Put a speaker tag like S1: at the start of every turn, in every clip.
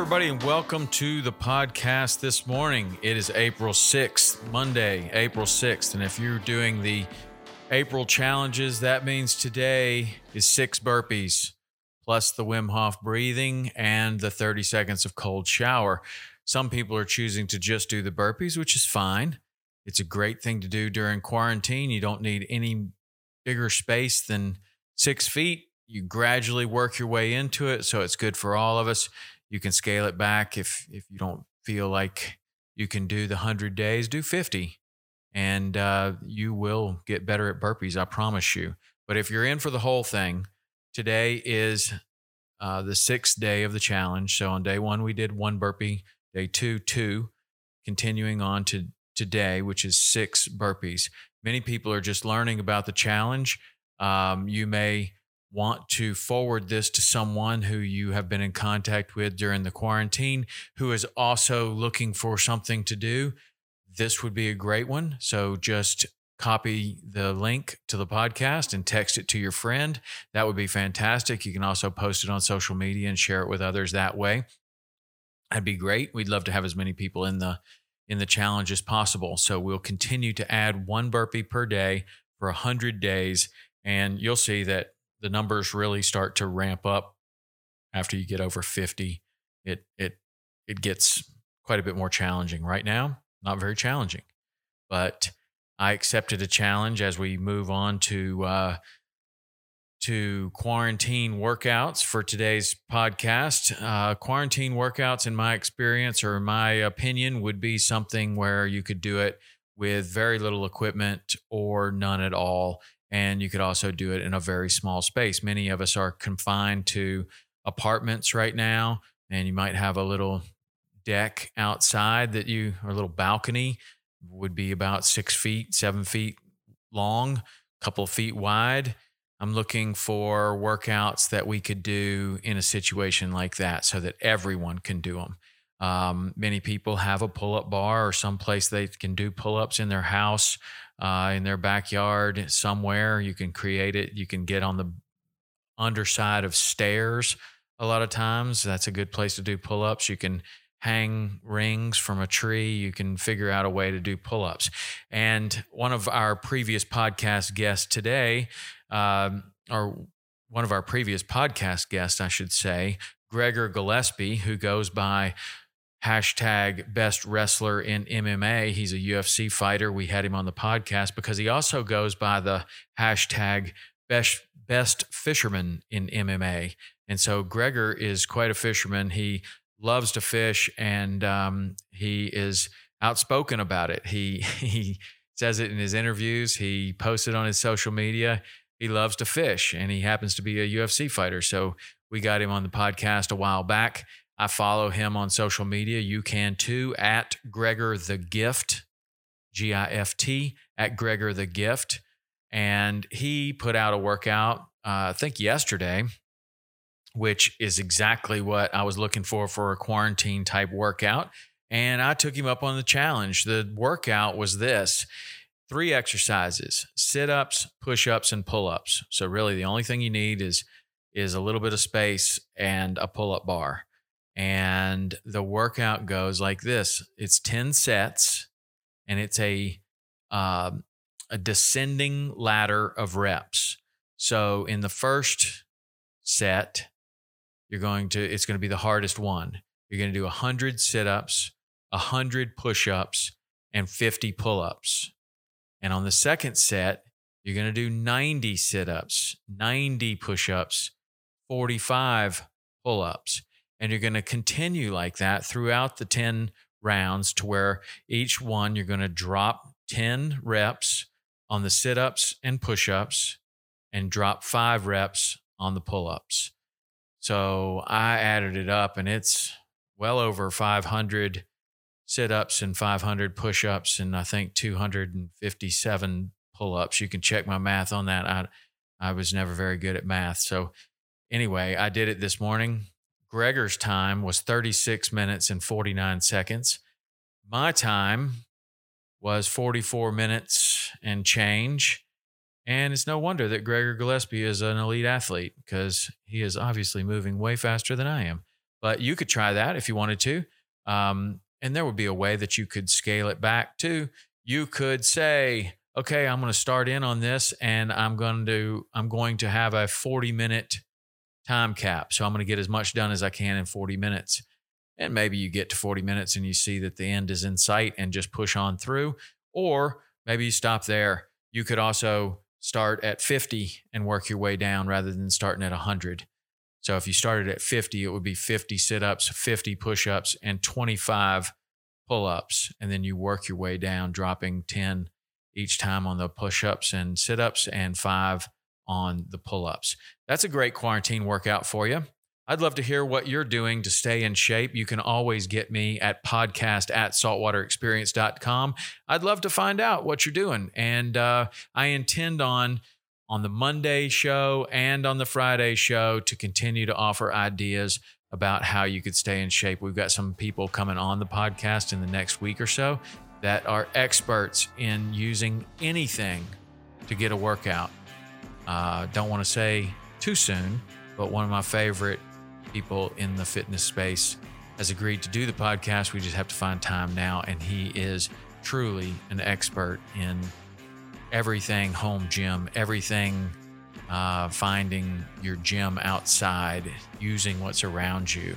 S1: Everybody, and welcome to the podcast this morning. It is April 6th, Monday, April 6th. And if you're doing the April challenges, that means today is six burpees plus the Wim Hof breathing and the 30 seconds of cold shower. Some people are choosing to just do the burpees, which is fine. It's a great thing to do during quarantine. You don't need any bigger space than six feet. You gradually work your way into it, so it's good for all of us you can scale it back if if you don't feel like you can do the 100 days do 50 and uh, you will get better at burpees i promise you. But if you're in for the whole thing today is uh, the sixth day of the challenge. So on day one we did one burpee day two two continuing on to today which is six burpees. Many people are just learning about the challenge. Um, you may want to forward this to someone who you have been in contact with during the quarantine who is also looking for something to do, this would be a great one. So just copy the link to the podcast and text it to your friend. That would be fantastic. You can also post it on social media and share it with others that way. That'd be great. We'd love to have as many people in the in the challenge as possible. So we'll continue to add one burpee per day for 100 days and you'll see that the numbers really start to ramp up after you get over 50 it it it gets quite a bit more challenging. Right now not very challenging but i accepted a challenge as we move on to uh, to quarantine workouts for today's podcast. Uh, quarantine workouts in my experience or my opinion would be something where you could do it with very little equipment or none at all and you could also do it in a very small space. Many of us are confined to apartments right now, and you might have a little deck outside that you, or a little balcony, would be about six feet, seven feet long, a couple feet wide. I'm looking for workouts that we could do in a situation like that so that everyone can do them. Um, many people have a pull up bar or someplace they can do pull ups in their house uh, in their backyard somewhere. You can create it. You can get on the underside of stairs a lot of times. That's a good place to do pull ups. You can hang rings from a tree. You can figure out a way to do pull ups. And one of our previous podcast guests today, um, or one of our previous podcast guests, I should say, Gregor Gillespie, who goes by hashtag best wrestler in MMA. He's a UFC fighter. We had him on the podcast because he also goes by the hashtag best best fisherman in MMA. And so Gregor is quite a fisherman. He loves to fish and um, he is outspoken about it. He he says it in his interviews. He posts it on his social media. he loves to fish and he happens to be a UFC fighter. So we got him on the podcast a while back. I follow him on social media. You can too at Gregor the Gift, G I F T, at Gregor the Gift. And he put out a workout, uh, I think yesterday, which is exactly what I was looking for for a quarantine type workout. And I took him up on the challenge. The workout was this three exercises sit ups, push ups, and pull ups. So, really, the only thing you need is is a little bit of space and a pull up bar. And the workout goes like this it's 10 sets and it's a, uh, a descending ladder of reps. So, in the first set, you're going to, it's going to be the hardest one. You're going to do 100 sit ups, 100 push ups, and 50 pull ups. And on the second set, you're going to do 90 sit ups, 90 push ups, 45 pull ups. And you're going to continue like that throughout the 10 rounds to where each one you're going to drop 10 reps on the sit ups and push ups and drop five reps on the pull ups. So I added it up and it's well over 500 sit ups and 500 push ups and I think 257 pull ups. You can check my math on that. I, I was never very good at math. So anyway, I did it this morning. Gregor's time was 36 minutes and 49 seconds. My time was 44 minutes and change. And it's no wonder that Gregor Gillespie is an elite athlete because he is obviously moving way faster than I am. But you could try that if you wanted to. Um, and there would be a way that you could scale it back too. You could say, okay, I'm going to start in on this and I'm going to I'm going to have a 40 minute time cap. So I'm going to get as much done as I can in 40 minutes. And maybe you get to 40 minutes and you see that the end is in sight and just push on through or maybe you stop there. You could also start at 50 and work your way down rather than starting at 100. So if you started at 50, it would be 50 sit ups, 50 push ups, and 25 pull ups. And then you work your way down, dropping 10 each time on the push ups and sit ups and five on the pull ups. That's a great quarantine workout for you. I'd love to hear what you're doing to stay in shape. You can always get me at podcast at saltwaterexperience.com. I'd love to find out what you're doing. And uh, I intend on on the Monday show and on the Friday show to continue to offer ideas about how you could stay in shape. We've got some people coming on the podcast in the next week or so that are experts in using anything to get a workout. Uh, don't want to say too soon, but one of my favorite people in the fitness space has agreed to do the podcast. We just have to find time now. And he is truly an expert in everything home gym, everything uh, finding your gym outside, using what's around you.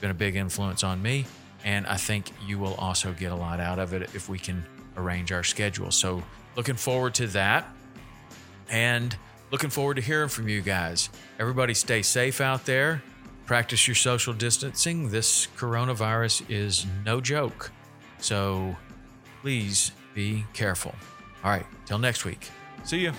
S1: Been a big influence on me. And I think you will also get a lot out of it if we can arrange our schedule. So, looking forward to that. And looking forward to hearing from you guys. Everybody stay safe out there. Practice your social distancing. This coronavirus is no joke. So please be careful. All right, till next week. See you.